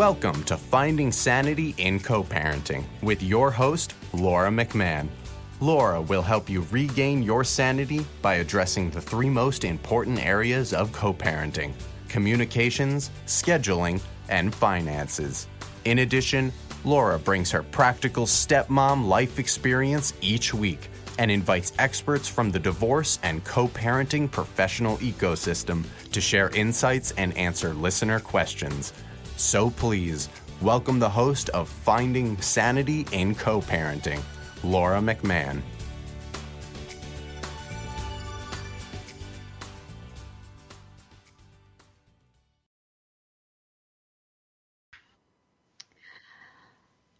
Welcome to Finding Sanity in Co parenting with your host, Laura McMahon. Laura will help you regain your sanity by addressing the three most important areas of co parenting communications, scheduling, and finances. In addition, Laura brings her practical stepmom life experience each week and invites experts from the divorce and co parenting professional ecosystem to share insights and answer listener questions. So please welcome the host of Finding Sanity in Co parenting, Laura McMahon.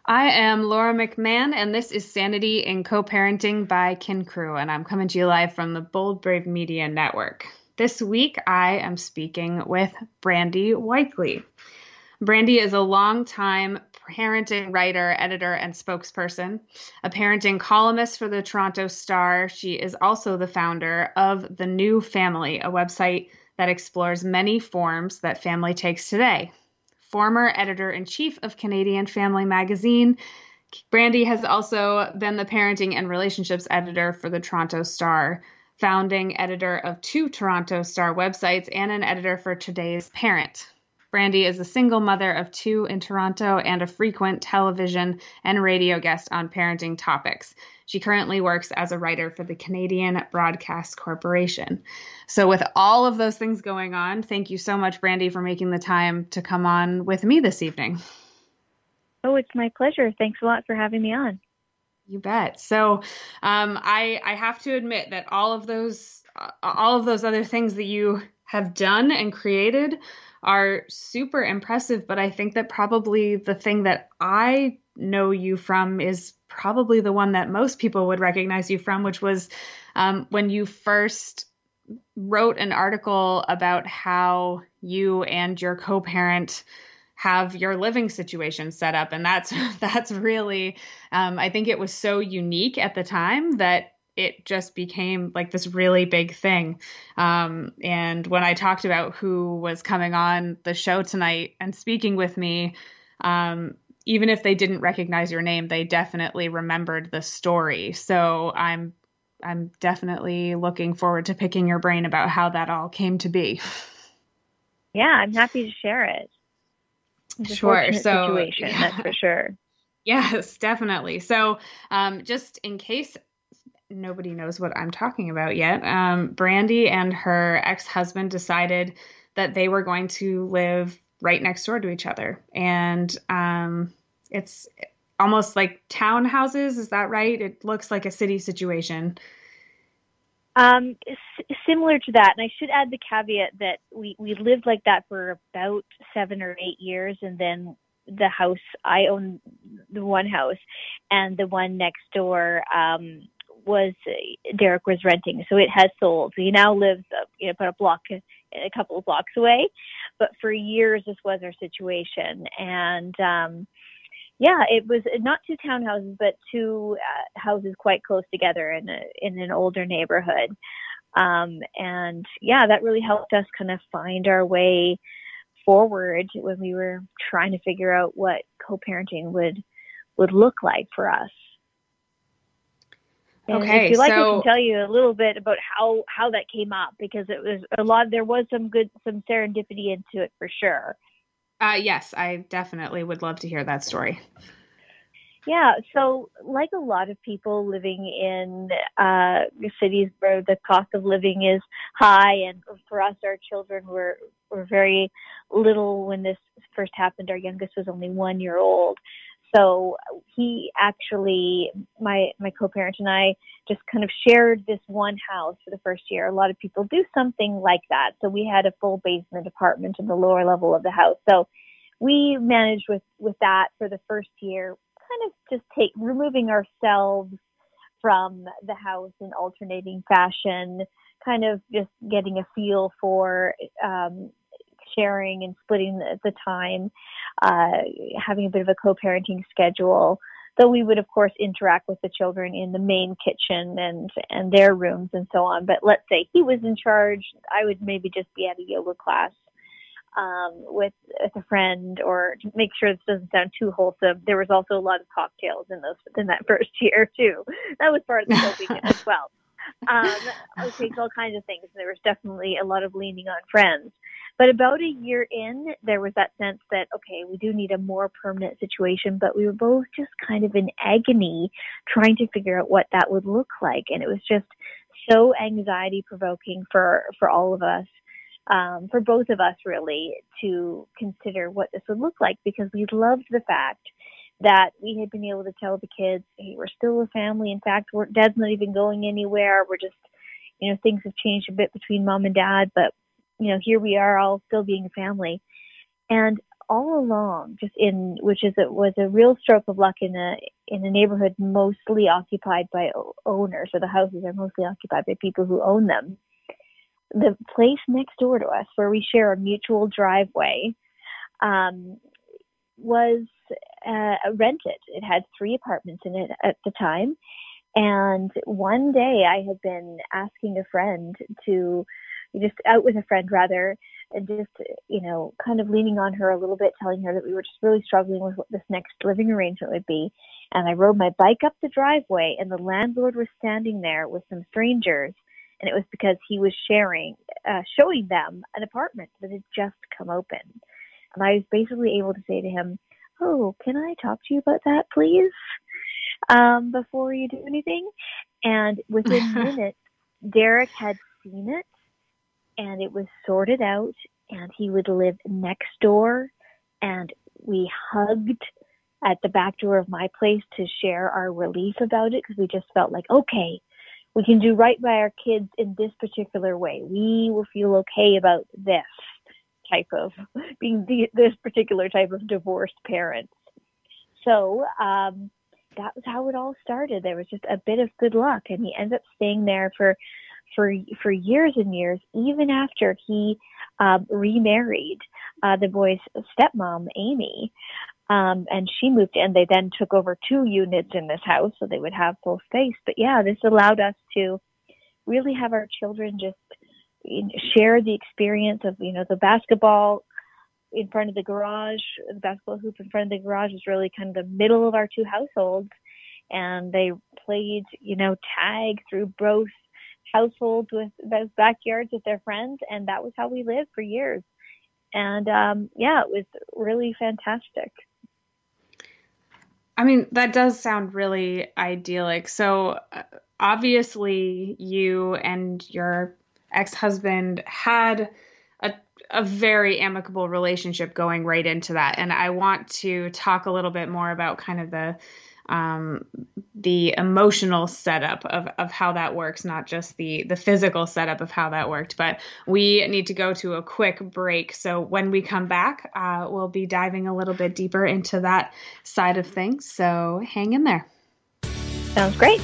I am Laura McMahon, and this is Sanity in Co-Parenting by Kin Crew, and I'm coming to you live from the Bold Brave Media Network. This week, I am speaking with Brandy Weikle. Brandy is a longtime parenting writer, editor, and spokesperson, a parenting columnist for the Toronto Star. She is also the founder of The New Family, a website that explores many forms that family takes today. Former editor in chief of Canadian Family Magazine, Brandy has also been the parenting and relationships editor for the Toronto Star, founding editor of two Toronto Star websites, and an editor for Today's Parent. Brandy is a single mother of two in Toronto and a frequent television and radio guest on parenting topics. She currently works as a writer for the Canadian Broadcast Corporation. So, with all of those things going on, thank you so much, Brandy, for making the time to come on with me this evening. Oh, it's my pleasure. Thanks a lot for having me on. You bet. So, um, I I have to admit that all of those uh, all of those other things that you have done and created are super impressive. But I think that probably the thing that I know you from is probably the one that most people would recognize you from, which was um, when you first wrote an article about how you and your co-parent have your living situation set up and that's that's really um, i think it was so unique at the time that it just became like this really big thing. Um, and when I talked about who was coming on the show tonight and speaking with me, um, even if they didn't recognize your name, they definitely remembered the story. So I'm I'm definitely looking forward to picking your brain about how that all came to be. Yeah, I'm happy to share it. sure. So situation, yeah. that's for sure. Yes, definitely. So, um, just in case nobody knows what I'm talking about yet. Um, Brandy and her ex husband decided that they were going to live right next door to each other. And um, it's almost like townhouses. Is that right? It looks like a city situation. Um, similar to that, and I should add the caveat that we we lived like that for about seven or eight years, and then the house I own the one house, and the one next door um, was Derek was renting, so it has sold. He now lives, uh, you know, about a block, a couple of blocks away. but for years this was our situation, and um, yeah, it was not two townhouses, but two uh, houses quite close together in a, in an older neighborhood. Um, and yeah, that really helped us kind of find our way forward when we were trying to figure out what co-parenting would would look like for us. And okay, if you like, so... I can tell you a little bit about how how that came up because it was a lot. There was some good some serendipity into it for sure. Uh, yes, I definitely would love to hear that story. Yeah, so like a lot of people living in uh, cities where the cost of living is high, and for us, our children were were very little when this first happened. Our youngest was only one year old, so he actually, my my co-parent and I, just kind of shared this one house for the first year. A lot of people do something like that. So we had a full basement apartment in the lower level of the house. So we managed with with that for the first year, kind of just take removing ourselves from the house in alternating fashion, kind of just getting a feel for um, sharing and splitting the, the time, uh, having a bit of a co-parenting schedule. Though we would, of course, interact with the children in the main kitchen and and their rooms and so on. But let's say he was in charge, I would maybe just be at a yoga class um, with with a friend, or to make sure this doesn't sound too wholesome. There was also a lot of cocktails in those in that first year too. That was part of the coping as well. Um, okay, all kinds of things. There was definitely a lot of leaning on friends. But about a year in, there was that sense that, okay, we do need a more permanent situation, but we were both just kind of in agony trying to figure out what that would look like. And it was just so anxiety provoking for, for all of us, um, for both of us really, to consider what this would look like because we loved the fact that we had been able to tell the kids, hey, we're still a family. In fact, we're, dad's not even going anywhere. We're just, you know, things have changed a bit between mom and dad, but you know, here we are all still being a family. And all along, just in which is it was a real stroke of luck in a in a neighborhood mostly occupied by owners, or the houses are mostly occupied by people who own them. The place next door to us, where we share a mutual driveway, um, was uh, rented. It had three apartments in it at the time, and one day I had been asking a friend to just out with a friend rather, and just, you know, kind of leaning on her a little bit, telling her that we were just really struggling with what this next living arrangement would be. And I rode my bike up the driveway, and the landlord was standing there with some strangers. And it was because he was sharing, uh, showing them an apartment that had just come open. And I was basically able to say to him, Oh, can I talk to you about that, please? Um, before you do anything. And within minutes, Derek had seen it and it was sorted out and he would live next door and we hugged at the back door of my place to share our relief about it because we just felt like okay we can do right by our kids in this particular way we will feel okay about this type of being the, this particular type of divorced parents so um that was how it all started there was just a bit of good luck and he ended up staying there for for for years and years, even after he um, remarried uh, the boy's stepmom, Amy. Um, and she moved in. They then took over two units in this house, so they would have full space. But yeah, this allowed us to really have our children just share the experience of you know the basketball in front of the garage. The basketball hoop in front of the garage is really kind of the middle of our two households, and they played you know tag through both households with those backyards with their friends, and that was how we lived for years. And um, yeah, it was really fantastic. I mean, that does sound really idyllic. So, uh, obviously, you and your ex husband had a, a very amicable relationship going right into that. And I want to talk a little bit more about kind of the um, the emotional setup of, of how that works, not just the the physical setup of how that worked. But we need to go to a quick break. So when we come back, uh, we'll be diving a little bit deeper into that side of things. So hang in there. Sounds great.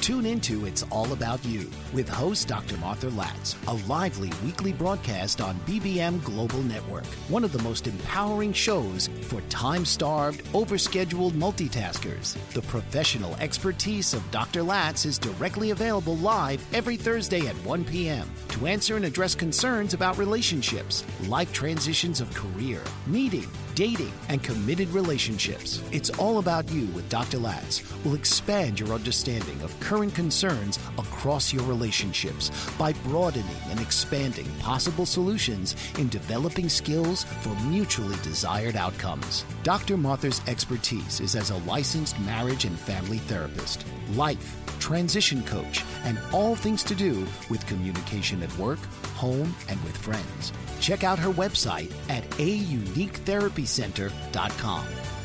Tune into It's All About You with host Dr. Martha Latz, a lively weekly broadcast on BBM Global Network, one of the most empowering shows for time starved, overscheduled multitaskers. The professional expertise of Dr. Latz is directly available live every Thursday at 1 p.m. to answer and address concerns about relationships, life transitions of career, meeting, dating, and committed relationships. It's all about you with Dr. Latz will expand your understanding of current concerns across your relationships by broadening and expanding possible solutions in developing skills for mutually desired outcomes. Dr. Martha's expertise is as a licensed marriage and family therapist, life, transition coach, and all things to do with communication at work, home, and with friends. Check out her website at auniquetherapycenter.com.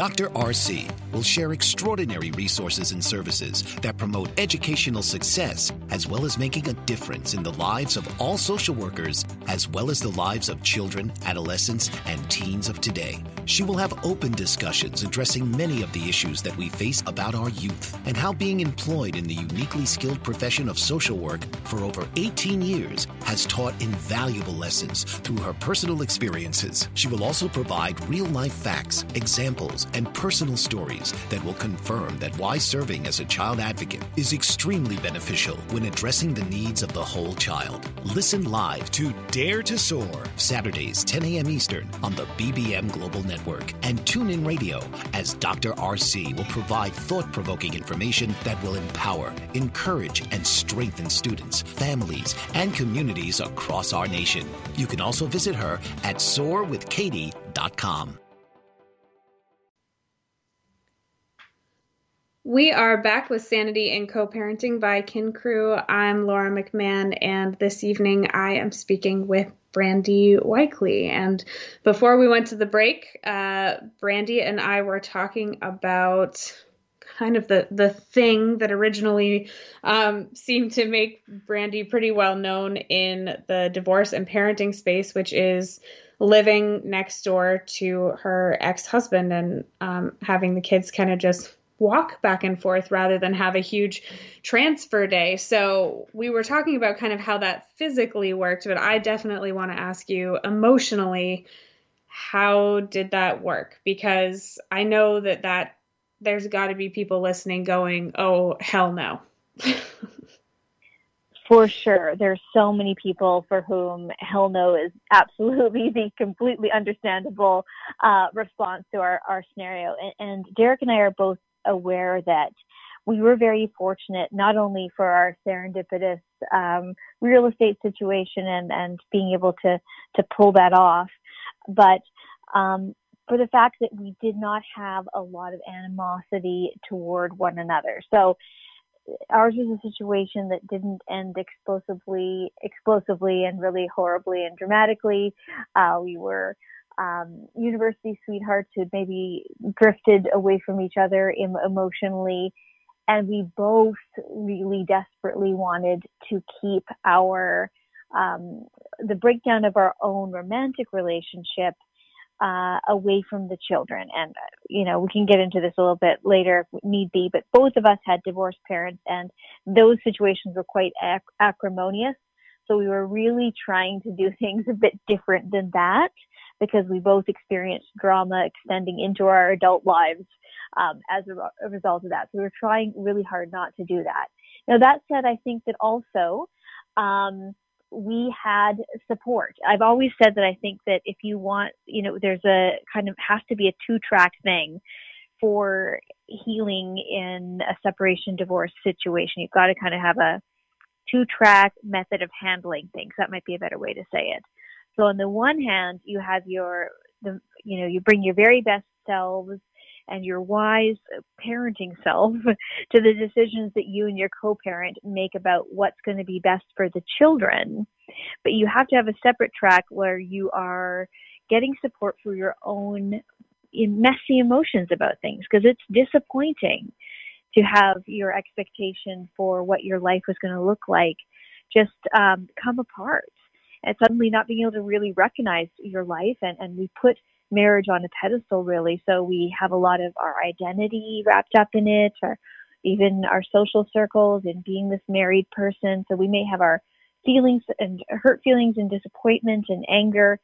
Dr. RC will share extraordinary resources and services that promote educational success as well as making a difference in the lives of all social workers as well as the lives of children, adolescents, and teens of today. She will have open discussions addressing many of the issues that we face about our youth and how being employed in the uniquely skilled profession of social work for over 18 years has taught invaluable lessons through her personal experiences. She will also provide real life facts, examples, and personal stories that will confirm that why serving as a child advocate is extremely beneficial when addressing the needs of the whole child. Listen live to Dare to Soar, Saturdays, 10 a.m. Eastern on the BBM Global Network and tune in radio as Dr. RC will provide thought provoking information that will empower, encourage, and strengthen students, families, and communities across our nation. You can also visit her at soarwithkatie.com. We are back with Sanity and Co-Parenting by Kin Crew. I'm Laura McMahon, and this evening I am speaking with Brandy Weikle. And before we went to the break, uh, Brandy and I were talking about kind of the the thing that originally um, seemed to make Brandy pretty well known in the divorce and parenting space, which is living next door to her ex husband and um, having the kids kind of just walk back and forth rather than have a huge transfer day. So we were talking about kind of how that physically worked, but I definitely want to ask you emotionally how did that work? Because I know that that there's got to be people listening going, "Oh, hell no." for sure. There's so many people for whom hell no is absolutely the completely understandable uh, response to our, our scenario. And, and Derek and I are both aware that we were very fortunate not only for our serendipitous um, real estate situation and, and being able to, to pull that off, but um, for the fact that we did not have a lot of animosity toward one another. So ours was a situation that didn't end explosively, explosively and really horribly and dramatically. Uh, we were um, university sweethearts who maybe drifted away from each other emotionally. And we both really desperately wanted to keep our, um, the breakdown of our own romantic relationship uh, away from the children. And, you know, we can get into this a little bit later if need be, but both of us had divorced parents and those situations were quite ac- acrimonious. So we were really trying to do things a bit different than that because we both experienced drama extending into our adult lives um, as a, a, result of that. So we were trying really hard not to do that. Now that said, I think that also um, we had support. I've always said that I think that if you want, you know, there's a kind of has to be a two track thing for healing in a separation divorce situation. You've got to kind of have a two track method of handling things. That might be a better way to say it. So on the one hand, you have your, the, you know, you bring your very best selves and your wise parenting self to the decisions that you and your co-parent make about what's going to be best for the children. But you have to have a separate track where you are getting support for your own messy emotions about things because it's disappointing to have your expectation for what your life was going to look like just um, come apart and suddenly not being able to really recognize your life and, and we put marriage on a pedestal, really. So we have a lot of our identity wrapped up in it, or even our social circles and being this married person. So we may have our feelings and hurt feelings and disappointment and anger.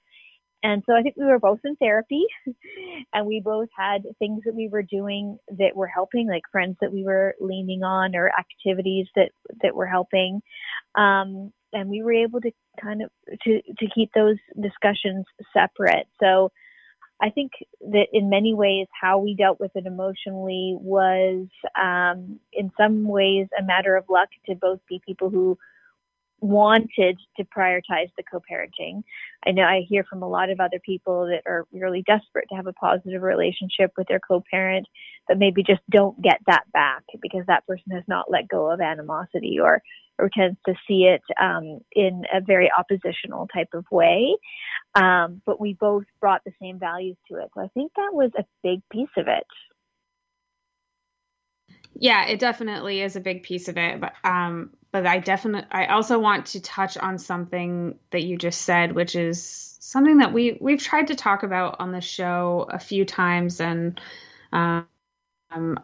And so I think we were both in therapy and we both had things that we were doing that were helping, like friends that we were leaning on or activities that, that were helping. Um, and we were able to kind of to, to keep those discussions separate. So I think that in many ways, how we dealt with it emotionally was, um, in some ways, a matter of luck to both be people who wanted to prioritize the co-parenting. I know I hear from a lot of other people that are really desperate to have a positive relationship with their co-parent, but maybe just don't get that back because that person has not let go of animosity or or tends to see it um, in a very oppositional type of way. Um, but we both brought the same values to it, so I think that was a big piece of it. Yeah, it definitely is a big piece of it. But um, but I definitely I also want to touch on something that you just said, which is something that we we've tried to talk about on the show a few times, and um,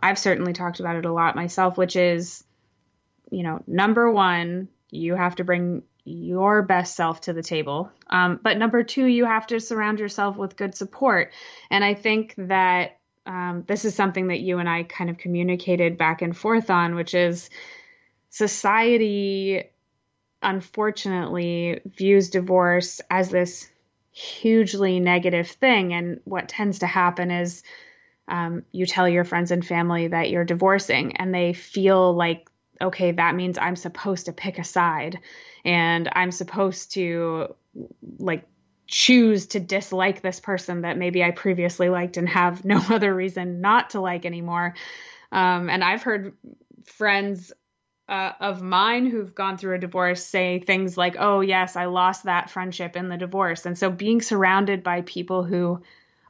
I've certainly talked about it a lot myself, which is, you know, number one, you have to bring your best self to the table. Um, but number two, you have to surround yourself with good support. And I think that um, this is something that you and I kind of communicated back and forth on, which is society unfortunately views divorce as this hugely negative thing. And what tends to happen is um, you tell your friends and family that you're divorcing, and they feel like, okay, that means I'm supposed to pick a side and I'm supposed to like choose to dislike this person that maybe I previously liked and have no other reason not to like anymore. Um, and I've heard friends uh, of mine who've gone through a divorce say things like, oh, yes, I lost that friendship in the divorce. And so being surrounded by people who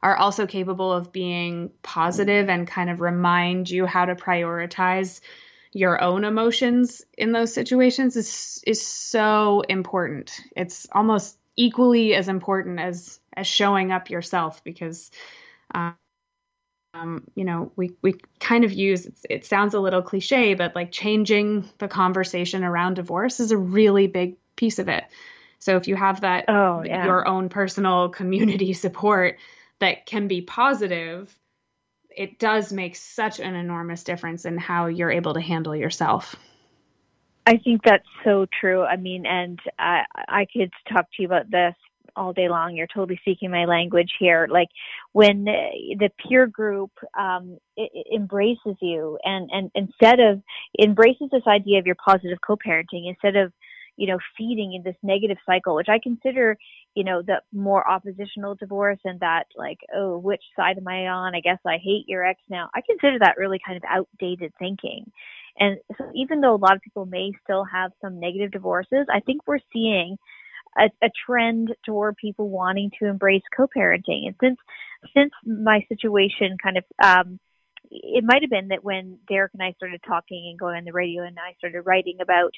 are also capable of being positive and kind of remind you how to prioritize your own emotions in those situations is is so important. It's almost equally as important as as showing up yourself because um, um, you know, we we kind of use it sounds a little cliche, but like changing the conversation around divorce is a really big piece of it. So if you have that oh, yeah. your own personal community support that can be positive, it does make such an enormous difference in how you're able to handle yourself. I think that's so true. I mean, and I I could talk to you about this all day long. You're totally speaking my language here. Like when the peer group um, embraces you and, and instead of embraces this idea of your positive co-parenting instead of you know feeding in this negative cycle which i consider you know the more oppositional divorce and that like oh which side am i on? I guess i hate your ex now. I consider that really kind of outdated thinking. And so even though a lot of people may still have some negative divorces i think we're seeing a, a trend toward people wanting to embrace co-parenting. And since since my situation kind of um, it might have been that when Derek and I started talking and going on the radio and I started writing about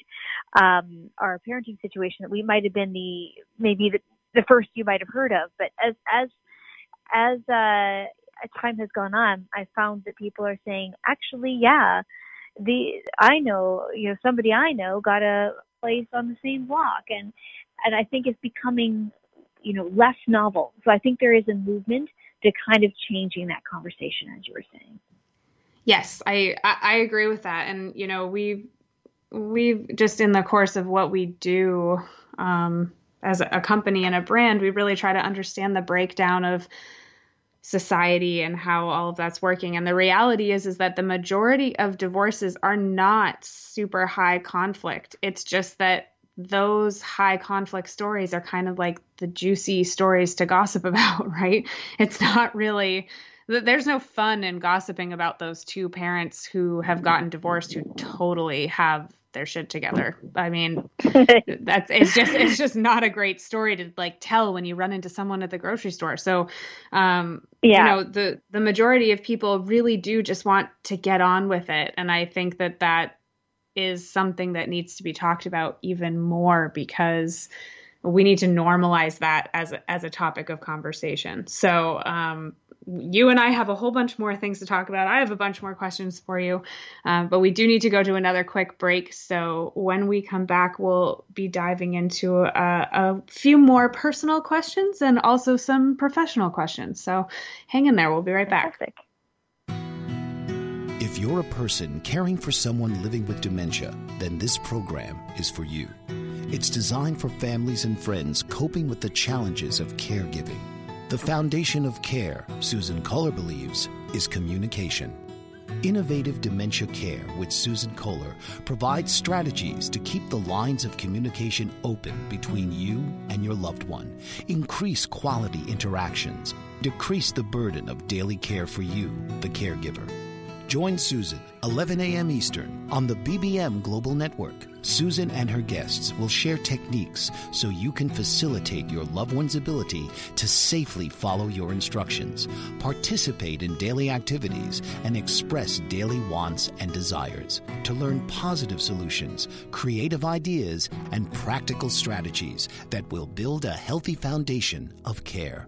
um, our parenting situation that we might have been the maybe the, the first you might have heard of. But as as as uh, time has gone on, I found that people are saying, actually, yeah, the I know you know somebody I know got a place on the same block and and I think it's becoming, you know, less novel. So I think there is a movement to kind of changing that conversation, as you were saying. Yes, I I agree with that, and you know, we've we've just in the course of what we do um, as a company and a brand, we really try to understand the breakdown of society and how all of that's working. And the reality is is that the majority of divorces are not super high conflict. It's just that those high conflict stories are kind of like the juicy stories to gossip about, right? It's not really there's no fun in gossiping about those two parents who have gotten divorced who totally have their shit together. I mean, that's it's just it's just not a great story to like tell when you run into someone at the grocery store. So, um, yeah. you know, the the majority of people really do just want to get on with it, and I think that that is something that needs to be talked about even more because we need to normalize that as a, as a topic of conversation. So, um, you and I have a whole bunch more things to talk about. I have a bunch more questions for you, um, but we do need to go to another quick break. So when we come back, we'll be diving into a, a few more personal questions and also some professional questions. So hang in there. We'll be right back. Fantastic. If you're a person caring for someone living with dementia, then this program is for you. It's designed for families and friends coping with the challenges of caregiving. The foundation of care, Susan Kohler believes, is communication. Innovative dementia care with Susan Kohler provides strategies to keep the lines of communication open between you and your loved one, increase quality interactions, decrease the burden of daily care for you, the caregiver. Join Susan, 11 a.m. Eastern, on the BBM Global Network. Susan and her guests will share techniques so you can facilitate your loved one's ability to safely follow your instructions, participate in daily activities, and express daily wants and desires. To learn positive solutions, creative ideas, and practical strategies that will build a healthy foundation of care.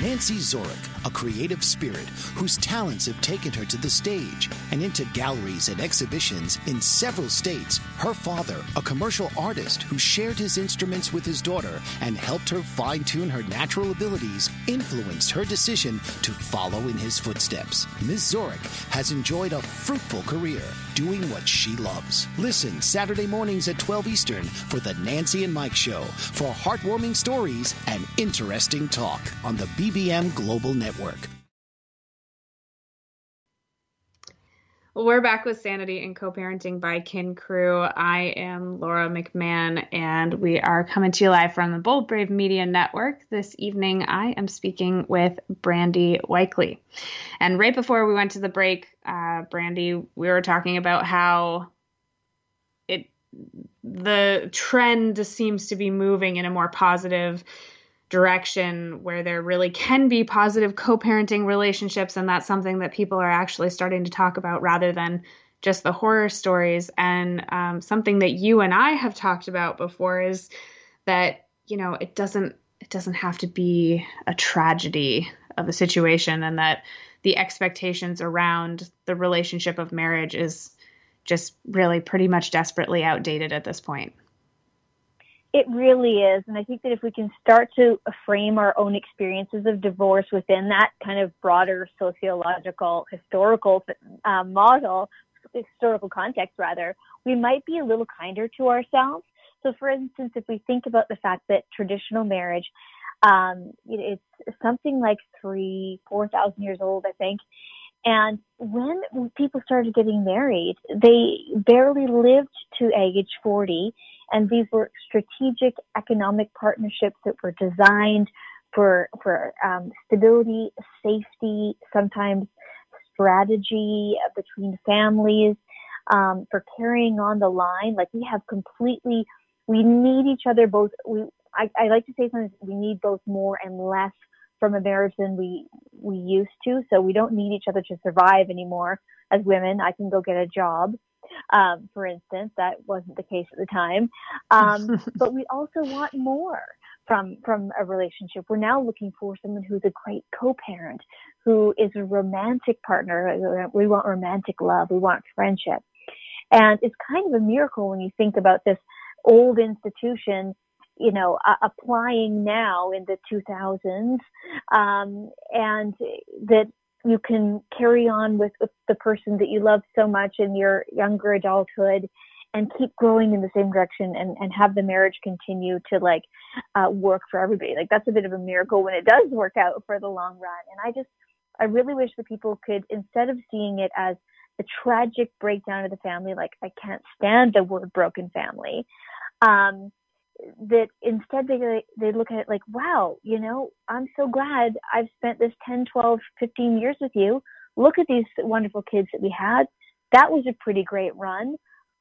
Nancy Zorek, a creative spirit whose talents have taken her to the stage and into galleries and exhibitions in several states. Her father, a commercial artist who shared his instruments with his daughter and helped her fine tune her natural abilities, influenced her decision to follow in his footsteps. Ms. Zorek has enjoyed a fruitful career doing what she loves. Listen Saturday mornings at 12 Eastern for the Nancy and Mike Show for heartwarming stories and interesting talk on the BBM Global Network. Well, we're back with Sanity and Co-Parenting by Kin Crew. I am Laura McMahon, and we are coming to you live from the Bold Brave Media Network. This evening, I am speaking with Brandy Weikle. And right before we went to the break, uh, Brandy, we were talking about how it the trend seems to be moving in a more positive direction where there really can be positive co-parenting relationships and that's something that people are actually starting to talk about rather than just the horror stories. And um, something that you and i have talked about before is that you know it doesn't it doesn't have to be a tragedy of a situation and that the expectations around the relationship of marriage is just really pretty much desperately outdated at this point it really is. And I think that if we can start to frame our own experiences of divorce within that kind of broader sociological, historical uh, model, historical context rather, we might be a little kinder to ourselves. So, for instance, if we think about the fact that traditional marriage, um, it's something like three, four thousand years old, I think. And when people started getting married, they barely lived to age 40 and these were strategic economic partnerships that were designed for for um, stability, safety, sometimes strategy between families, um, for carrying on the line. Like we have completely, we need each other both. We I, I like to say sometimes we need both more and less from a marriage than we we used to. So we don't need each other to survive anymore. As women, I can go get a job um, for instance. That wasn't the case at the time. Um, but we also want more from from a relationship. We're now looking for someone who's a great co-parent, who is a romantic partner. We want romantic love. We want friendship. And it's kind of a miracle when you think about this old institution you know, uh, applying now in the 2000s, um, and that you can carry on with, with the person that you love so much in your younger adulthood and keep growing in the same direction and, and have the marriage continue to like uh, work for everybody. Like that's a bit of a miracle when it does work out for the long run. And I just, I really wish that people could, instead of seeing it as a tragic breakdown of the family, like I can't stand the word broken family, um, that instead they they look at it like wow you know i'm so glad i've spent this 10 12 15 years with you. Look at these wonderful kids that we had. That was a pretty great run.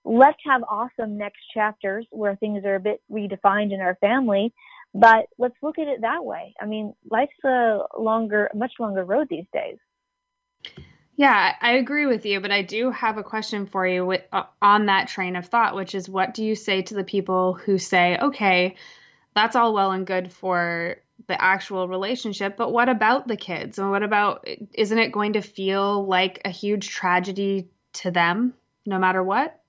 Let's have awesome next chapters where things are a bit redefined in our family but let's look at it that way. I mean life's a longer much longer road these days yeah, I agree with you, but I do have a question for you with, uh, on that train of thought, which is what do you say to the people who say, okay, that's all well and good for the actual relationship, but what about the kids? And what about, isn't it going to feel like a huge tragedy to them no matter what?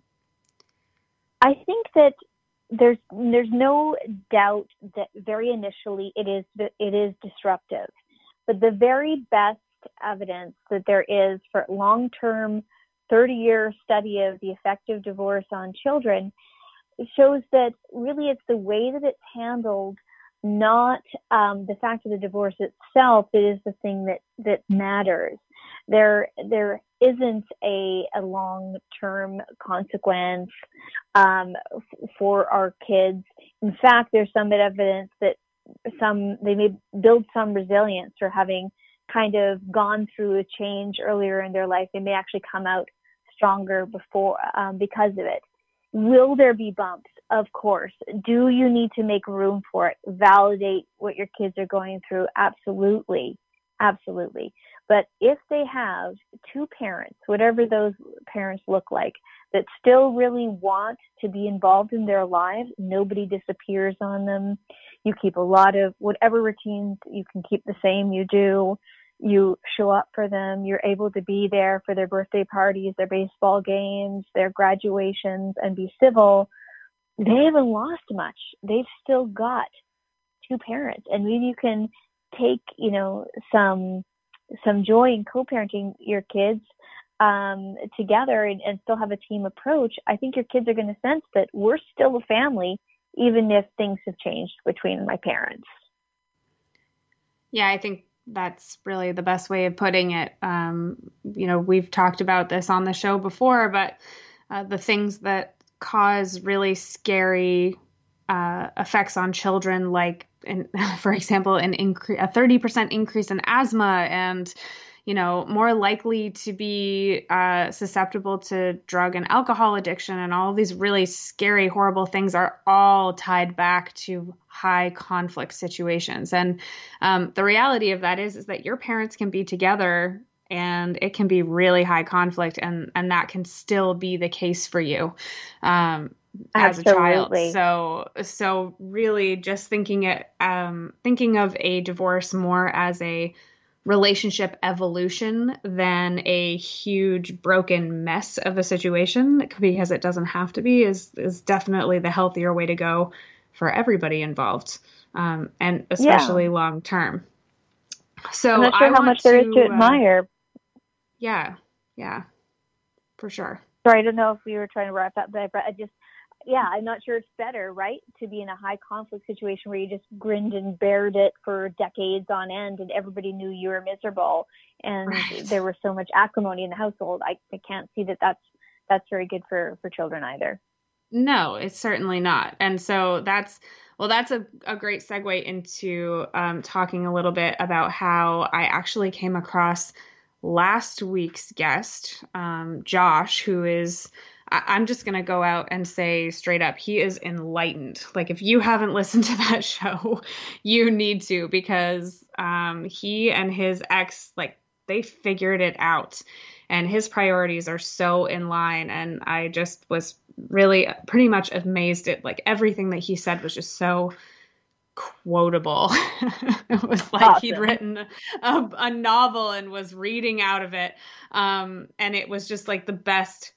I think that there's there's no doubt that very initially it is it is disruptive, but the very best evidence that there is for long term 30 year study of the effect of divorce on children shows that really it's the way that it's handled not um, the fact of the divorce itself that is the thing that that matters. There there isn't a, a long term consequence um, f- for our kids. In fact there's some evidence that some they may build some resilience for having kind of gone through a change earlier in their life, they may actually come out stronger before um, because of it. Will there be bumps? Of course. Do you need to make room for it? Validate what your kids are going through? Absolutely. Absolutely. But if they have two parents, whatever those parents look like, that still really want to be involved in their lives, nobody disappears on them. You keep a lot of whatever routines you can keep the same, you do you show up for them, you're able to be there for their birthday parties, their baseball games, their graduations, and be civil, they haven't lost much. They've still got two parents. And maybe you can take, you know, some some joy in co-parenting your kids um, together and, and still have a team approach. I think your kids are going to sense that we're still a family, even if things have changed between my parents. Yeah, I think that's really the best way of putting it. Um, you know, we've talked about this on the show before, but uh, the things that cause really scary uh, effects on children, like, in, for example, an incre- a 30% increase in asthma and you know, more likely to be uh, susceptible to drug and alcohol addiction, and all these really scary, horrible things are all tied back to high conflict situations. And um, the reality of that is, is that your parents can be together and it can be really high conflict and and that can still be the case for you um, as a child so so really just thinking it um, thinking of a divorce more as a relationship evolution than a huge broken mess of a situation because it doesn't have to be is is definitely the healthier way to go for everybody involved um, and especially yeah. long term. So i'm not sure I how much there is to uh, admire. Yeah yeah for sure. Sorry i don't know if we were trying to wrap up but i just yeah, I'm not sure it's better, right, to be in a high conflict situation where you just grinned and bared it for decades on end, and everybody knew you were miserable, and right. there was so much acrimony in the household. I, I can't see that that's that's very good for for children either. No, it's certainly not, and so that's well, that's a, a great segue into um, talking a little bit about how I actually came across last week's guest, um, Josh, who is I- am just going to go out and say straight up, he is enlightened. Like, if you haven't listened to that show, you need to because um, he and his ex, like, they figured it out. And his priorities are so in line. And I just was really pretty much amazed at like everything that he said was just so quotable. it was like awesome. he'd written a, a, novel and was reading out of it. Um, and it was just like the best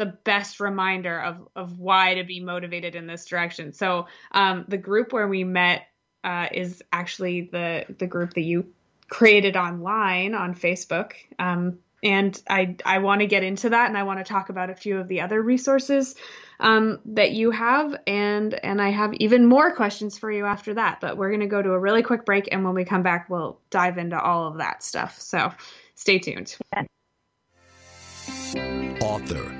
the best reminder of of why to be motivated in this direction. So um, the group where we met uh, is actually the the group that you created online on Facebook. Um, and I I want to get into that, and I want to talk about a few of the other resources um, that you have, and and I have even more questions for you after that. But we're going to go to a really quick break, and when we come back, we'll dive into all of that stuff. So stay tuned. Author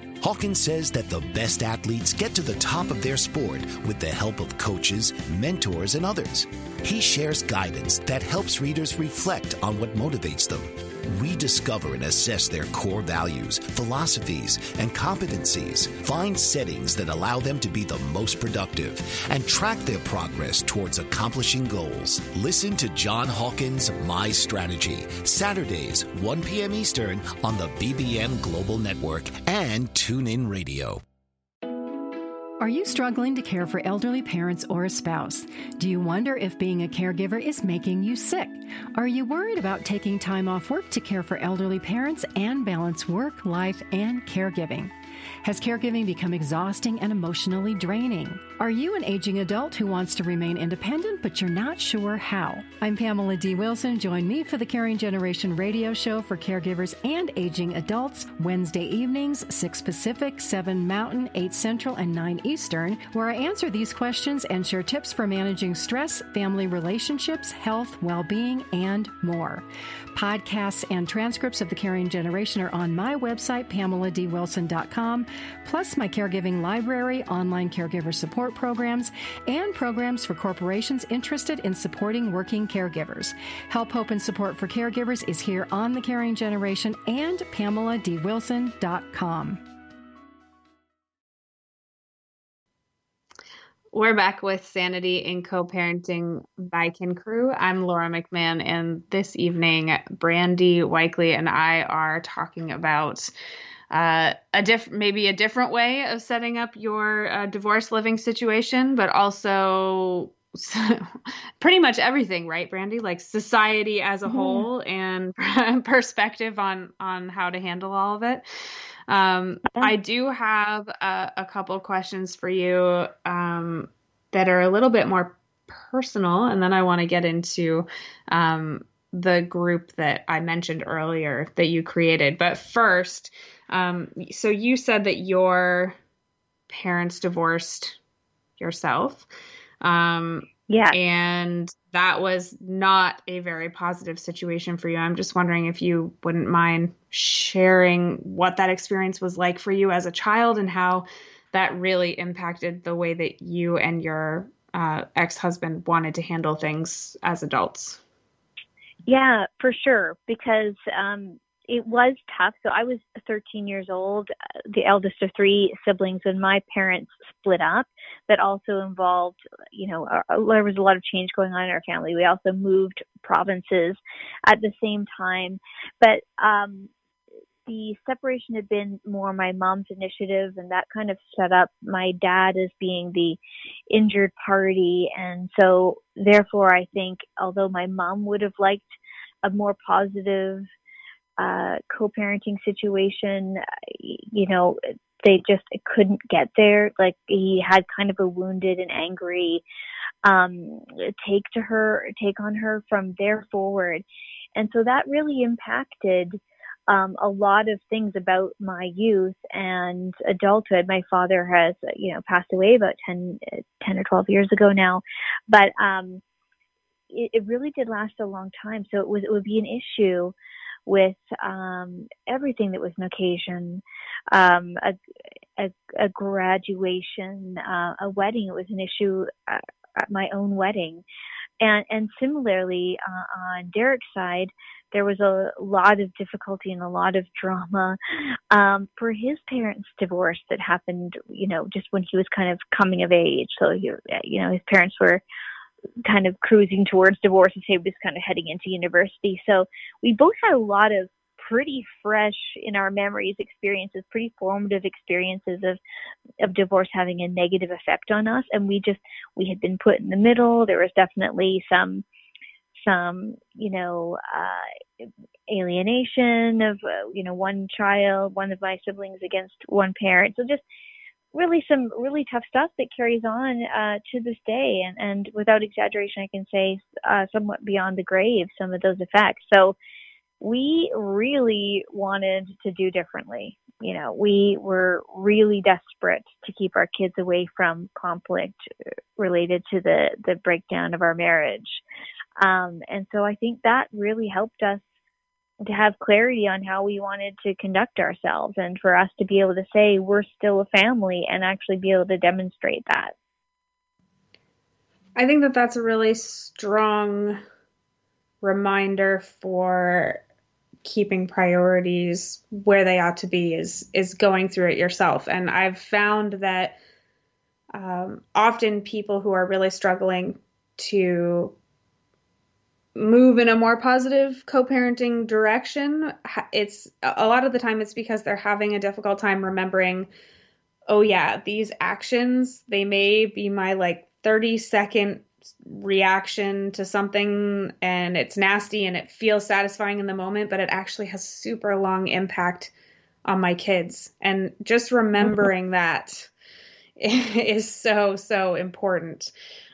Hawkins says that the best athletes get to the top of their sport with the help of coaches, mentors, and others. He shares guidance that helps readers reflect on what motivates them rediscover and assess their core values, philosophies, and competencies, find settings that allow them to be the most productive, and track their progress towards accomplishing goals. Listen to John Hawkins' My Strategy, Saturdays, 1 p.m. Eastern on the BBM Global Network and TuneIn Radio. Are you struggling to care for elderly parents or a spouse? Do you wonder if being a caregiver is making you sick? Are you worried about taking time off work to care for elderly parents and balance work, life, and caregiving? Has caregiving become exhausting and emotionally draining? Are you an aging adult who wants to remain independent but you're not sure how? I'm Pamela D. Wilson. Join me for the Caring Generation radio show for caregivers and aging adults Wednesday evenings, 6 Pacific, 7 Mountain, 8 Central, and 9 Eastern, where I answer these questions and share tips for managing stress, family relationships, health, well being, and more. Podcasts and transcripts of the Caring Generation are on my website, pameladwilson.com, plus my caregiving library, online caregiver support programs, and programs for corporations interested in supporting working caregivers. Help, hope, and support for caregivers is here on the Caring Generation and pameladwilson.com. We're back with Sanity in Co-Parenting by Kin Crew. I'm Laura McMahon, and this evening, Brandy Weikle and I are talking about uh, a diff- maybe a different way of setting up your uh, divorce living situation, but also pretty much everything, right, Brandy? Like society as a mm-hmm. whole and perspective on on how to handle all of it. Um, I do have a, a couple questions for you um, that are a little bit more personal, and then I want to get into um, the group that I mentioned earlier that you created. But first, um, so you said that your parents divorced yourself. Um, yeah. And that was not a very positive situation for you. I'm just wondering if you wouldn't mind sharing what that experience was like for you as a child and how that really impacted the way that you and your uh, ex husband wanted to handle things as adults. Yeah, for sure. Because um, it was tough. So I was 13 years old, uh, the eldest of three siblings, when my parents split up. That also involved, you know, there was a lot of change going on in our family. We also moved provinces at the same time, but um, the separation had been more my mom's initiative, and that kind of set up my dad as being the injured party. And so, therefore, I think although my mom would have liked a more positive uh, co-parenting situation, you know, they just couldn't get there. Like he had kind of a wounded and angry um, take to her, take on her from there forward, and so that really impacted um, a lot of things about my youth and adulthood. My father has, you know, passed away about 10, 10 or 12 years ago now, but um, it, it really did last a long time. So it was, it would be an issue with um, everything that was an occasion, um, a, a, a, graduation, uh, a wedding. It was an issue at, at my own wedding, and and similarly uh, on Derek's side, there was a lot of difficulty and a lot of drama um, for his parents' divorce that happened. You know, just when he was kind of coming of age. So he, you know, his parents were kind of cruising towards divorce as he was kind of heading into university. So we both had a lot of pretty fresh in our memories experiences, pretty formative experiences of of divorce having a negative effect on us. And we just we had been put in the middle. There was definitely some some you know uh alienation of uh, you know one child one of my siblings against one parent so just really some really tough stuff that carries on uh, to this day, and and without exaggeration, I can say uh, somewhat beyond the grave some of those effects. So we really wanted to do differently. You know, we were really desperate to keep our kids away from conflict related to the the breakdown of our marriage. Um, and so I think that really helped us to have clarity on how we wanted to conduct ourselves and for us to be able to say we're still a family and actually be able to demonstrate that. I think that that's a really strong reminder for keeping priorities where they ought to be is is going through it yourself. And i've found that um, often people who are really struggling to move in a more positive co-parenting direction it's a lot of the time it's because they're having a difficult time remembering oh yeah these actions they may be my like 30 second reaction to something and it's nasty and it feels satisfying in the moment but it actually has super long impact on my kids. And just remembering mm-hmm. that is so so important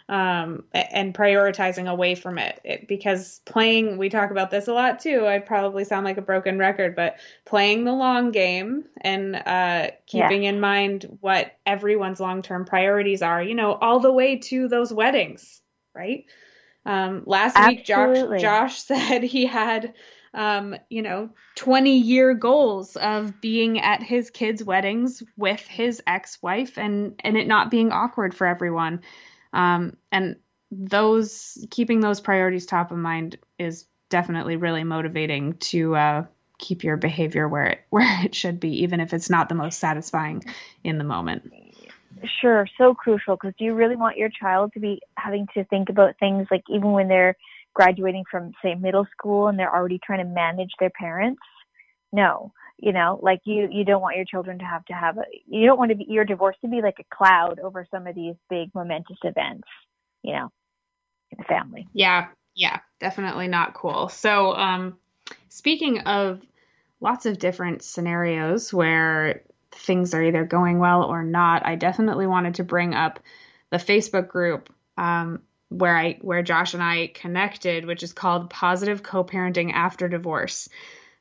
um, and prioritizing away from it. it. Because playing, we talk about this a lot too. I probably sound like a broken record, but playing the long game and uh, keeping yeah. in mind what everyone's long term priorities are, you know, all the way to those weddings, right? Um, last Absolutely. week, Josh, Josh said he had um, you know, 20 year goals of being at his kids' weddings with his ex wife and, and it not being awkward for everyone. Um, and those keeping those priorities top of mind is definitely really motivating to uh, keep your behavior where it where it should be, even if it's not the most satisfying in the moment. Sure, so crucial because do you really want your child to be having to think about things like even when they're graduating from say middle school and they're already trying to manage their parents? No you know like you you don't want your children to have to have a you don't want to be your divorce to be like a cloud over some of these big momentous events you know in the family yeah yeah definitely not cool so um speaking of lots of different scenarios where things are either going well or not i definitely wanted to bring up the facebook group um where I where Josh and I connected, which is called Positive Co-parenting After Divorce.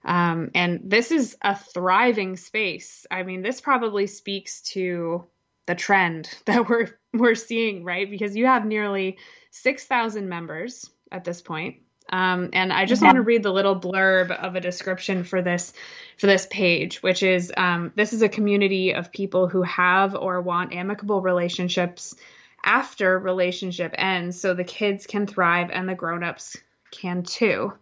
Um, and this is a thriving space. I mean, this probably speaks to the trend that we're we're seeing, right? Because you have nearly six thousand members at this point. Um, and I just want to read the little blurb of a description for this for this page, which is um, this is a community of people who have or want amicable relationships after relationship ends, so the kids can thrive and the grown-ups can too.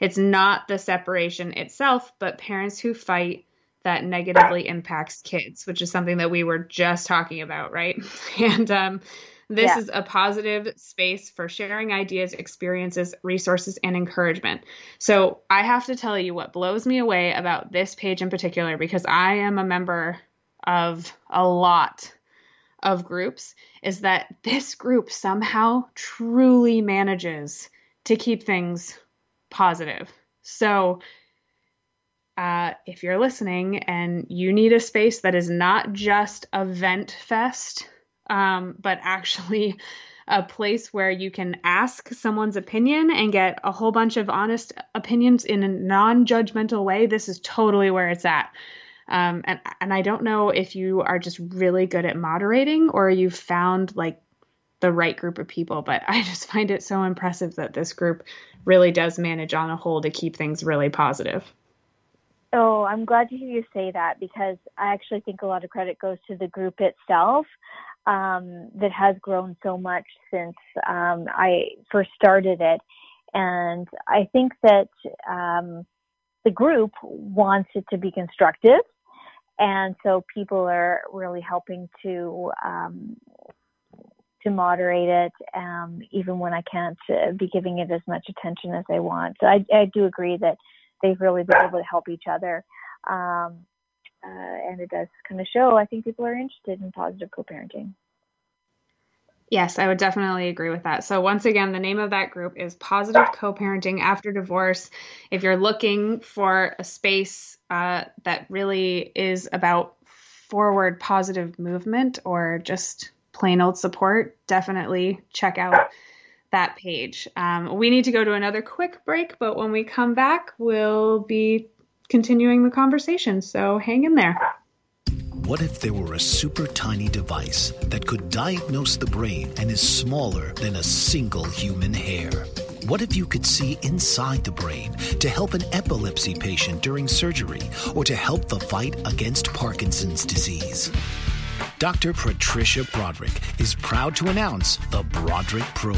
It's not the separation itself, but parents who fight that negatively impacts kids, which is something that we were just talking about, right? And um, this yeah. is a positive space for sharing ideas, experiences, resources, and encouragement. So I have to tell you what blows me away about this page in particular, because I am a member of a lot of groups, is that this group somehow truly manages to keep things positive. So, uh, if you're listening and you need a space that is not just a vent fest, um, but actually a place where you can ask someone's opinion and get a whole bunch of honest opinions in a non judgmental way, this is totally where it's at. Um, and and I don't know if you are just really good at moderating or you've found like the right group of people, but I just find it so impressive that this group really does manage on a whole to keep things really positive. Oh, I'm glad to hear you say that because I actually think a lot of credit goes to the group itself um, that has grown so much since um, I first started it. And I think that um, the group wants it to be constructive. And so people are really helping to um, to moderate it, um, even when I can't uh, be giving it as much attention as I want. So I, I do agree that they've really been able to help each other. Um, uh, and it does kind of show, I think people are interested in positive co parenting. Yes, I would definitely agree with that. So, once again, the name of that group is Positive Co Parenting After Divorce. If you're looking for a space uh, that really is about forward positive movement or just plain old support, definitely check out that page. Um, we need to go to another quick break, but when we come back, we'll be continuing the conversation. So hang in there. What if there were a super tiny device that could diagnose the brain and is smaller than a single human hair? What if you could see inside the brain to help an epilepsy patient during surgery or to help the fight against Parkinson's disease? Dr. Patricia Broderick is proud to announce the Broderick Probe,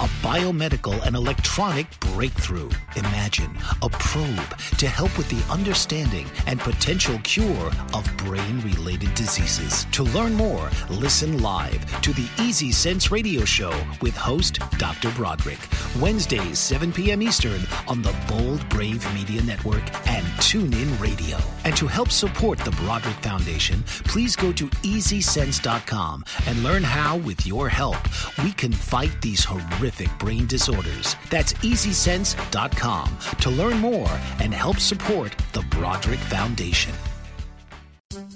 a biomedical and electronic breakthrough. Imagine a probe to help with the understanding and potential cure of brain related diseases. To learn more, listen live to the Easy Sense radio show with host Dr. Broderick, Wednesdays, 7 p.m. Eastern on the Bold Brave Media Network and TuneIn Radio. And to help support the Broderick Foundation, please go to Easy EasySense.com and learn how, with your help, we can fight these horrific brain disorders. That's EasySense.com to learn more and help support the Broderick Foundation.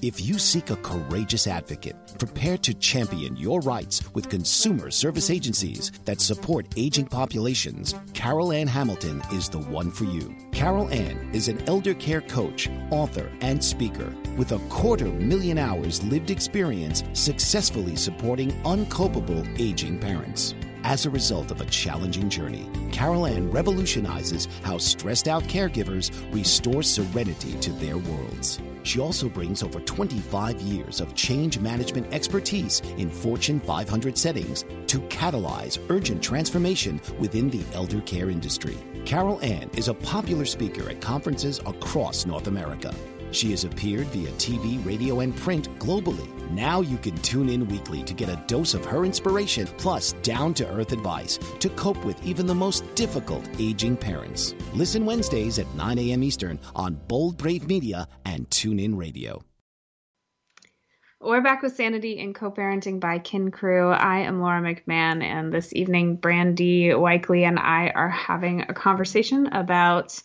If you seek a courageous advocate prepared to champion your rights with consumer service agencies that support aging populations, Carol Ann Hamilton is the one for you. Carol Ann is an elder care coach, author, and speaker with a quarter million hours lived experience successfully supporting unculpable aging parents. As a result of a challenging journey, Carol Ann revolutionizes how stressed out caregivers restore serenity to their worlds. She also brings over 25 years of change management expertise in Fortune 500 settings to catalyze urgent transformation within the elder care industry. Carol Ann is a popular speaker at conferences across North America. She has appeared via TV, radio, and print globally. Now you can tune in weekly to get a dose of her inspiration plus down to earth advice to cope with even the most difficult aging parents. Listen Wednesdays at 9 a.m. Eastern on Bold Brave Media and TuneIn Radio. We're back with Sanity and Co-Parenting by Kin Crew. I am Laura McMahon, and this evening, Brandy Weikle and I are having a conversation about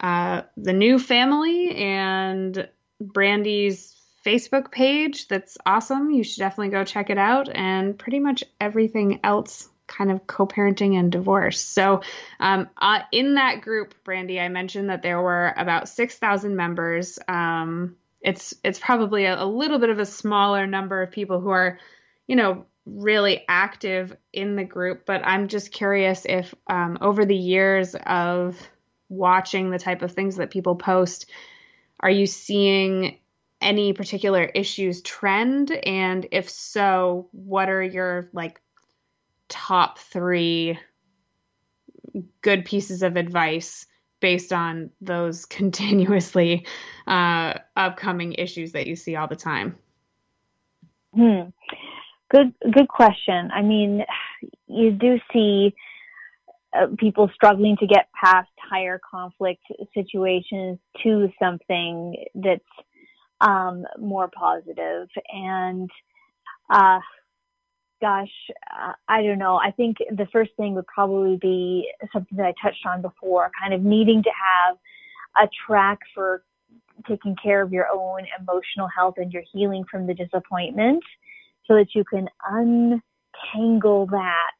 uh, the new family and Brandy's Facebook page. That's awesome. You should definitely go check it out. And pretty much everything else kind of co-parenting and divorce. So, um, uh, in that group, Brandy, I mentioned that there were about six thousand members. Um, it's it's probably a, a, little bit of a smaller number of people who are, you know, really active in the group. But I'm just curious if um, over the years of watching the type of things that people post, are you seeing any particular issues trend? And if so, what are your like top three good pieces of advice based on those continuously uh, upcoming issues that you see all the time? Hmm. Good, good question. I mean, you do see uh, people struggling to get past higher conflict situations to something that's um, more positive. And uh, gosh, uh, I don't know. I think the first thing would probably be something that I touched on before, kind of needing to have a track for taking care of your own emotional health and your healing from the disappointment so that you can untangle that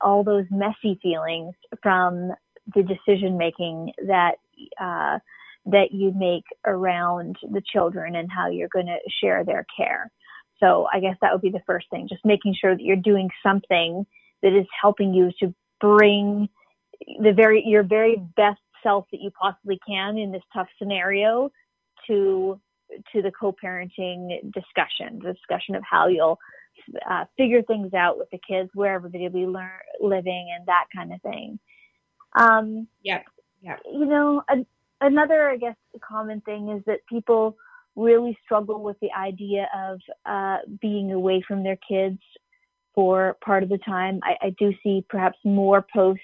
all those messy feelings from the decision making that uh, that you make around the children and how you're going to share their care. So I guess that would be the first thing, just making sure that you're doing something that is helping you to bring the very your very best self that you possibly can in this tough scenario to to the co-parenting discussion, the discussion of how you'll uh, figure things out with the kids wherever they'll be learn, living and that kind of thing. Um, yeah, yeah. You know, a, another I guess common thing is that people really struggle with the idea of uh, being away from their kids for part of the time. I, I do see perhaps more posts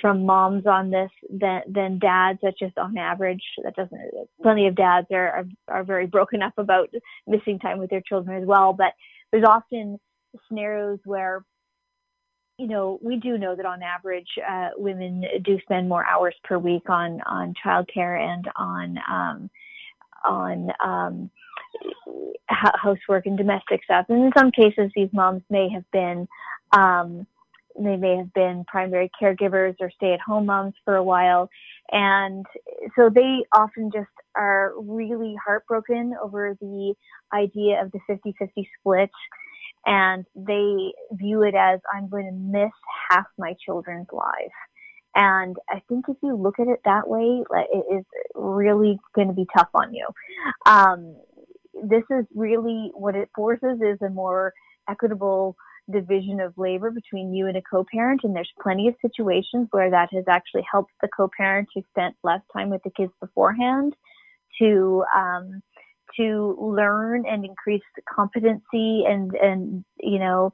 from moms on this than than dads. That's just on average. That doesn't. Plenty of dads are are, are very broken up about missing time with their children as well. But there's often scenarios where you know, we do know that on average, uh, women do spend more hours per week on on childcare and on um, on um, housework and domestic stuff. And in some cases, these moms may have been, um, they may have been primary caregivers or stay at home moms for a while. And so they often just are really heartbroken over the idea of the 50 50 split. And they view it as I'm going to miss half my children's lives. And I think if you look at it that way, it is really going to be tough on you. Um, this is really what it forces is a more equitable division of labor between you and a co-parent and there's plenty of situations where that has actually helped the co-parent who spent less time with the kids beforehand to um, to learn and increase competency and and you know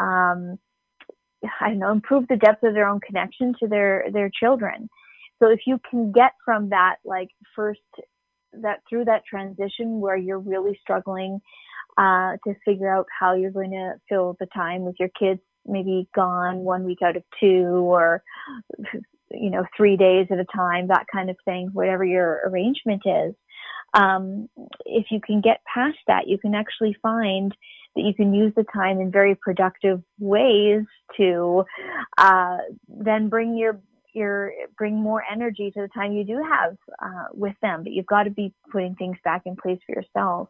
um, I don't know improve the depth of their own connection to their their children. So if you can get from that like first that through that transition where you're really struggling uh, to figure out how you're going to fill the time with your kids maybe gone one week out of two or you know three days at a time that kind of thing whatever your arrangement is. Um, if you can get past that you can actually find that you can use the time in very productive ways to uh, then bring your your bring more energy to the time you do have uh, with them. But you've got to be putting things back in place for yourself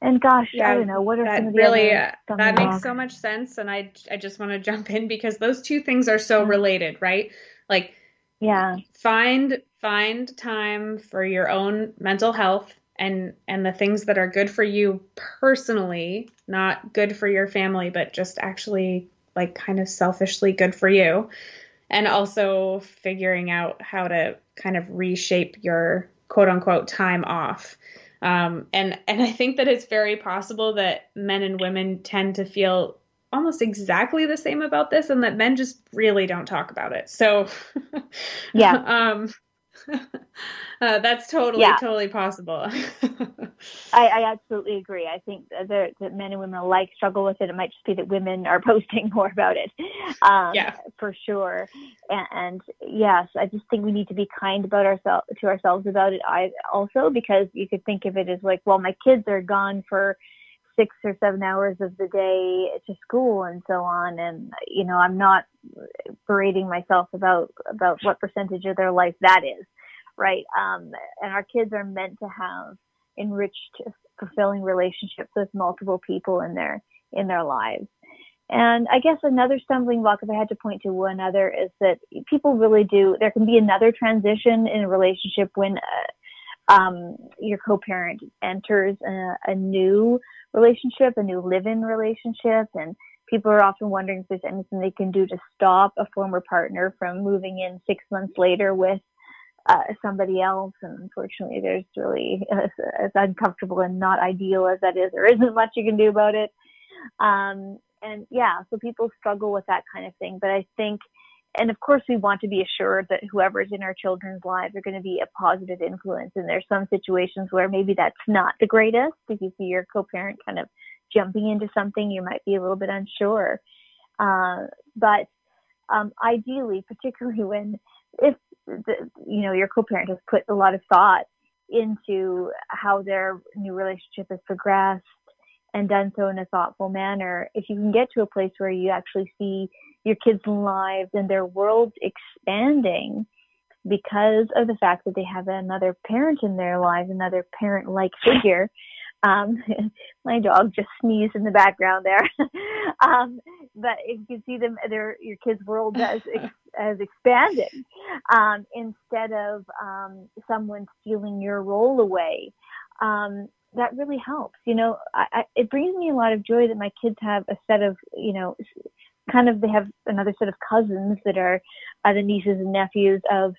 and gosh, yeah, I don't know what are that some of the really other uh, that makes so much sense. And I I just want to jump in because those two things are so related, right? Like, yeah, find find time for your own mental health and and the things that are good for you personally, not good for your family, but just actually like kind of selfishly good for you. And also figuring out how to kind of reshape your quote unquote time off um, and and I think that it's very possible that men and women tend to feel almost exactly the same about this, and that men just really don't talk about it. So, yeah, um, uh, that's totally yeah. totally possible. I, I, absolutely agree. I think that, that, men and women alike struggle with it. It might just be that women are posting more about it. Um, yeah, for sure. And, and, yes, I just think we need to be kind about ourselves to ourselves about it. I also because you could think of it as like, well, my kids are gone for six or seven hours of the day to school and so on and you know i'm not berating myself about about what percentage of their life that is right? Um, and our kids are meant to have enriched, fulfilling relationships with multiple people in their in their lives. And I guess another stumbling block, if I had to point to one other, is that people really do. There can be another transition in a relationship when uh, um, your co-parent enters a, a new relationship, a new live-in relationship, and people are often wondering if there's anything they can do to stop a former partner from moving in six months later with uh, somebody else. And unfortunately, there's really, as, as, uncomfortable and not ideal as that is, there isn't much you can do about it. Um, and yeah, so people struggle with that kind of thing. But I think, and of course, we want to be assured that whoever's in our children's lives are going to be a positive influence. And there's some situations where maybe that's not the greatest. If you see your co-parent kind of jumping into something, you might be a little bit unsure. Uh, but um, ideally, particularly when if the, you know your co-parent has put a lot of thought into how their new relationship has progressed and done so in a thoughtful manner. If you can get to a place where you actually see your kids lives and their worlds expanding because of the fact that they have another parent in their lives another parent like figure um, my dog just sneezed in the background there. um, but if you can see them, their your kids' world has has expanded um, instead of um, someone stealing your role away. Um, that really helps. You know, I, I, it brings me a lot of joy that my kids have a set of, you know, kind of they have another set of cousins that are uh, the nieces and nephews of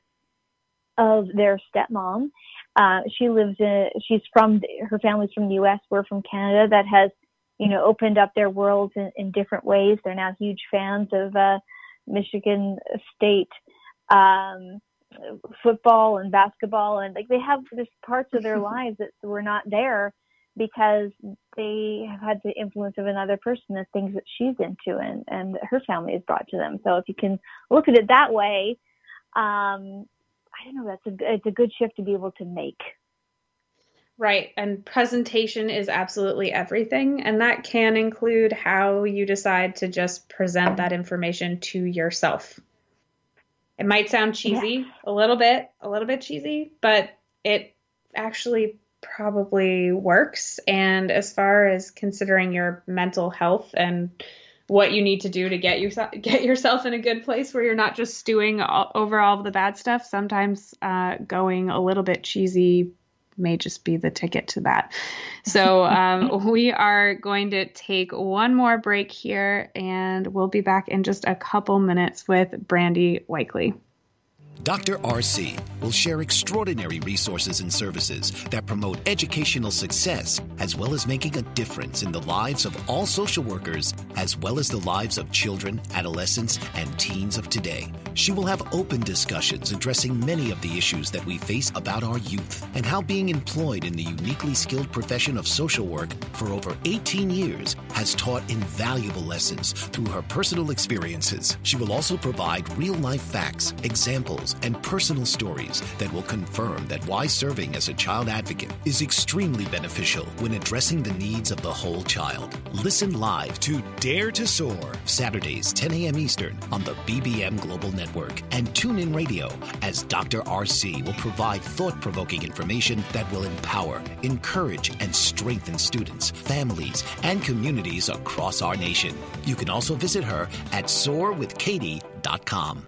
of their stepmom uh, she lives in, she's from, her family's from the U.S., we're from Canada, that has, you know, opened up their worlds in, in different ways. They're now huge fans of uh, Michigan State um, football and basketball. And like they have this parts of their lives that were not there because they have had the influence of another person, the things that she's into and, and her family has brought to them. So if you can look at it that way, um, I don't know. That's a it's a good shift to be able to make. Right. And presentation is absolutely everything. And that can include how you decide to just present that information to yourself. It might sound cheesy, yeah. a little bit, a little bit cheesy, but it actually probably works. And as far as considering your mental health and what you need to do to get yourself get yourself in a good place where you're not just stewing all, over all of the bad stuff. Sometimes uh, going a little bit cheesy may just be the ticket to that. So um, we are going to take one more break here, and we'll be back in just a couple minutes with Brandy Weikle. Dr. RC will share extraordinary resources and services that promote educational success as well as making a difference in the lives of all social workers as well as the lives of children, adolescents, and teens of today. She will have open discussions addressing many of the issues that we face about our youth and how being employed in the uniquely skilled profession of social work for over 18 years has taught invaluable lessons through her personal experiences. She will also provide real life facts, examples, and personal stories that will confirm that why serving as a child advocate is extremely beneficial when addressing the needs of the whole child. Listen live to Dare to Soar, Saturdays, 10 a.m. Eastern on the BBM Global Network. And TuneIn Radio as Dr. RC will provide thought provoking information that will empower, encourage, and strengthen students, families, and communities across our nation. You can also visit her at soarwithkatie.com.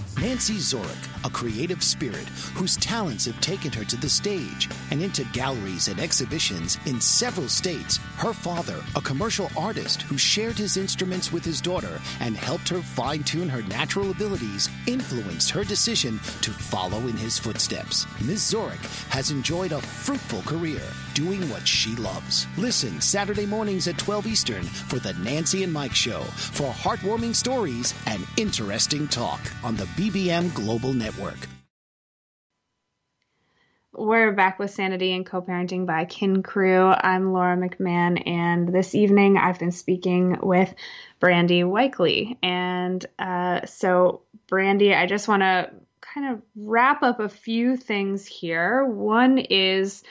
Nancy Zorik, a creative spirit whose talents have taken her to the stage and into galleries and exhibitions in several states. Her father, a commercial artist who shared his instruments with his daughter and helped her fine tune her natural abilities, influenced her decision to follow in his footsteps. Ms. Zorik has enjoyed a fruitful career doing what she loves. Listen Saturday mornings at 12 Eastern for the Nancy and Mike Show for heartwarming stories and interesting talk on the BBM Global Network. We're back with Sanity and Co-Parenting by Kin Crew. I'm Laura McMahon, and this evening I've been speaking with Brandy Weikle. And uh, so, Brandy, I just want to kind of wrap up a few things here. One is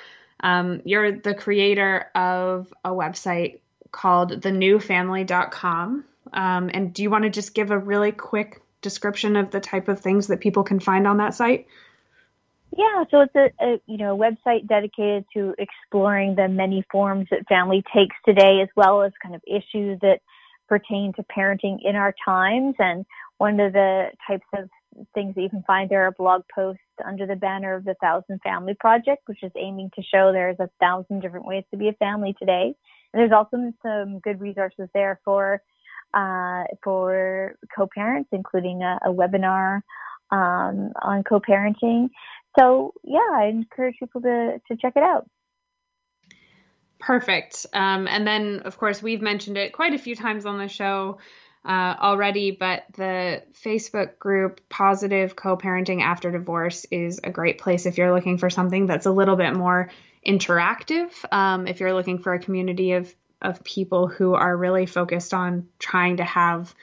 um, you're the creator of a website called thenewfamily.com. Um, and do you want to just give a really quick description of the type of things that people can find on that site? Yeah, so it's a, a, you know website dedicated to exploring the many forms that family takes today, as well as kind of issues that pertain to parenting in our times. And one of the types of things that you can find there are blog posts under the banner of the Thousand Family Project, which is aiming to show there's a thousand different ways to be a family today. And there's also some good resources there for uh, for co-parents, including a, a webinar um, on co-parenting. So yeah, I encourage people to to check it out. Perfect. Um, and then, of course, we've mentioned it quite a few times on the show uh, already, but the Facebook group Positive Co parenting After Divorce is a great place if you're looking for something that's a little bit more interactive. Um, if you're looking for a community of, of people who are really focused on trying to have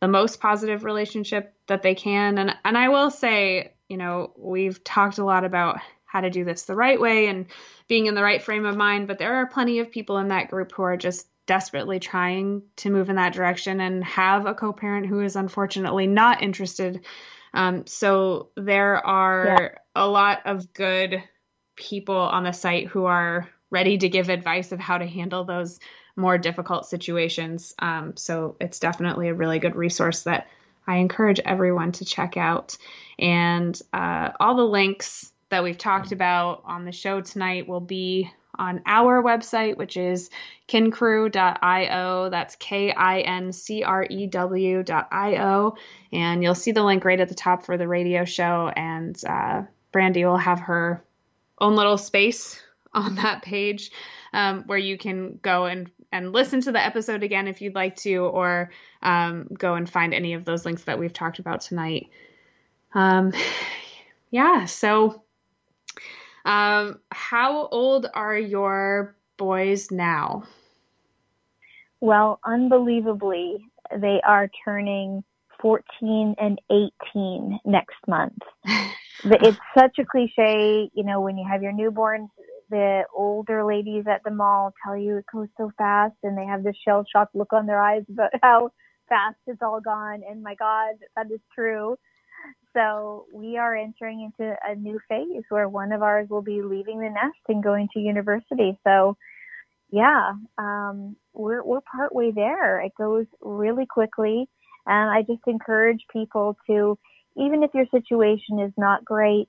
the most positive relationship that they can. And, and I will say, you know, we've talked a lot about how to do this the right way and being in the right frame of mind, but there are plenty of people in that group who are just desperately trying to move in that direction and have a co-parent who is unfortunately not interested. Um, so there are yeah. a lot of good people on the site who are ready to give advice of how to handle those more difficult situations. Um, so it's definitely a really good resource that I encourage everyone to check out. And uh, all the links that we've talked about on the show tonight will be on our website, which is kincrew.io. That's K I N C R E W.io. And you'll see the link right at the top for the radio show. And uh, Brandy will have her own little space on that page um, where you can go and and listen to the episode again if you'd like to, or um, go and find any of those links that we've talked about tonight. Um, yeah. So, um, how old are your boys now? Well, unbelievably, they are turning 14 and 18 next month. it's such a cliche, you know, when you have your newborns, the older ladies at the mall tell you it goes so fast and they have this shell shocked look on their eyes about how fast it's all gone. And my God, that is true. So we are entering into a new phase where one of ours will be leaving the nest and going to university. So yeah, um, we're we're partway there. It goes really quickly, and I just encourage people to, even if your situation is not great,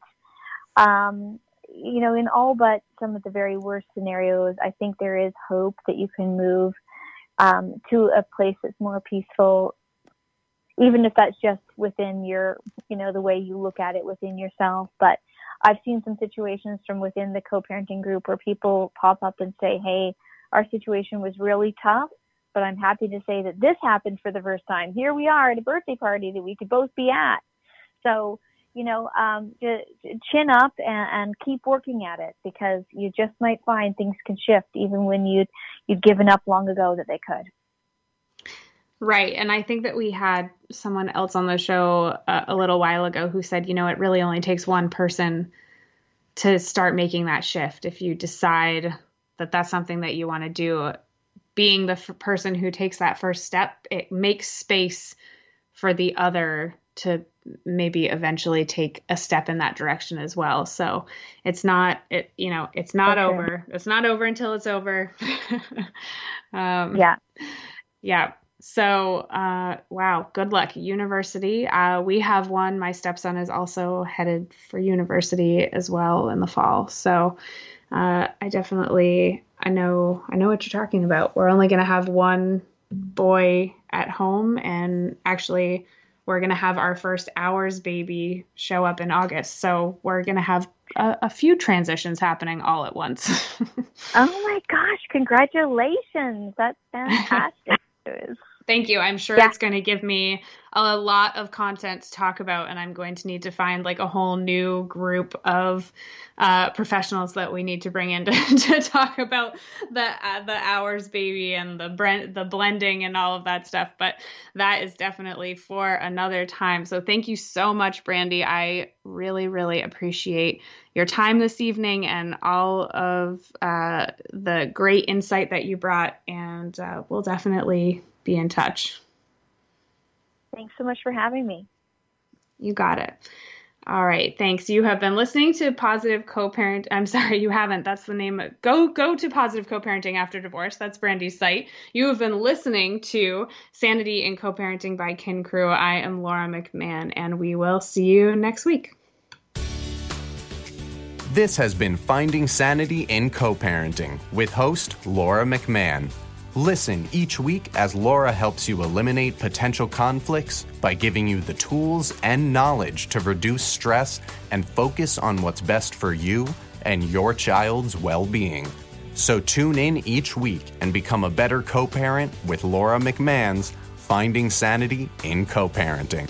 um, you know, in all but some of the very worst scenarios, I think there is hope that you can move um, to a place that's more peaceful, even if that's just within your, you know, the way you look at it within yourself. But I've seen some situations from within the co-parenting group where people pop up and say, "Hey, our situation was really tough, but I'm happy to say that this happened for the first time. Here we are at a birthday party that we could both be at." So you know, um, chin up and, and, keep working at it because you just might find things can shift even when you'd you'd given up long ago that they could. Right, and I think that we had someone else on the show a, a little while ago who said, you know, it really only takes one person to start making that shift. If you decide that that's something that you want to do, being the f- person who takes that first step, it makes space for the other to maybe eventually take a step in that direction as well. So it's not it you know it's not okay. over. It's not over until it's over. um, yeah. Yeah. So uh, wow, good luck university. Uh, we have one. My stepson is also headed for university as well in the fall. So uh, I definitely I know I know what you're talking about. We're only going to have one boy at home and actually we're going to have our first ours baby show up in August. So we're going to have a, a, few transitions happening all at once. oh my gosh, congratulations. That's fantastic. Thank you. I'm sure yeah. it's going to give me a lot of content to talk about, and I'm going to need to find like a whole new group of uh, professionals that we need to bring in to, to talk about the uh, the ours baby and the the blending and all of that stuff. But that is definitely for another time. So thank you so much, Brandy. I really really appreciate your time this evening and all of uh, the great insight that you brought, and uh, we'll definitely be in touch. Thanks so much for having me. You got it. All right, thanks. You have been listening to Positive Co-Parent. I'm sorry, you haven't. That's the name. Go go to Positive Co-Parenting After Divorce. That's Brandy's site. You have been listening to Sanity in Co-Parenting by Kin Crew. I am Laura McMahon, and we will see you next week. This has been Finding Sanity in Co-Parenting with host Laura McMahon. Listen each week as Laura helps you eliminate potential conflicts by giving you the tools and knowledge to reduce stress and focus on what's best for you and your child's well being. So tune in each week and become a better co parent with Laura McMahon's Finding Sanity in Co Parenting.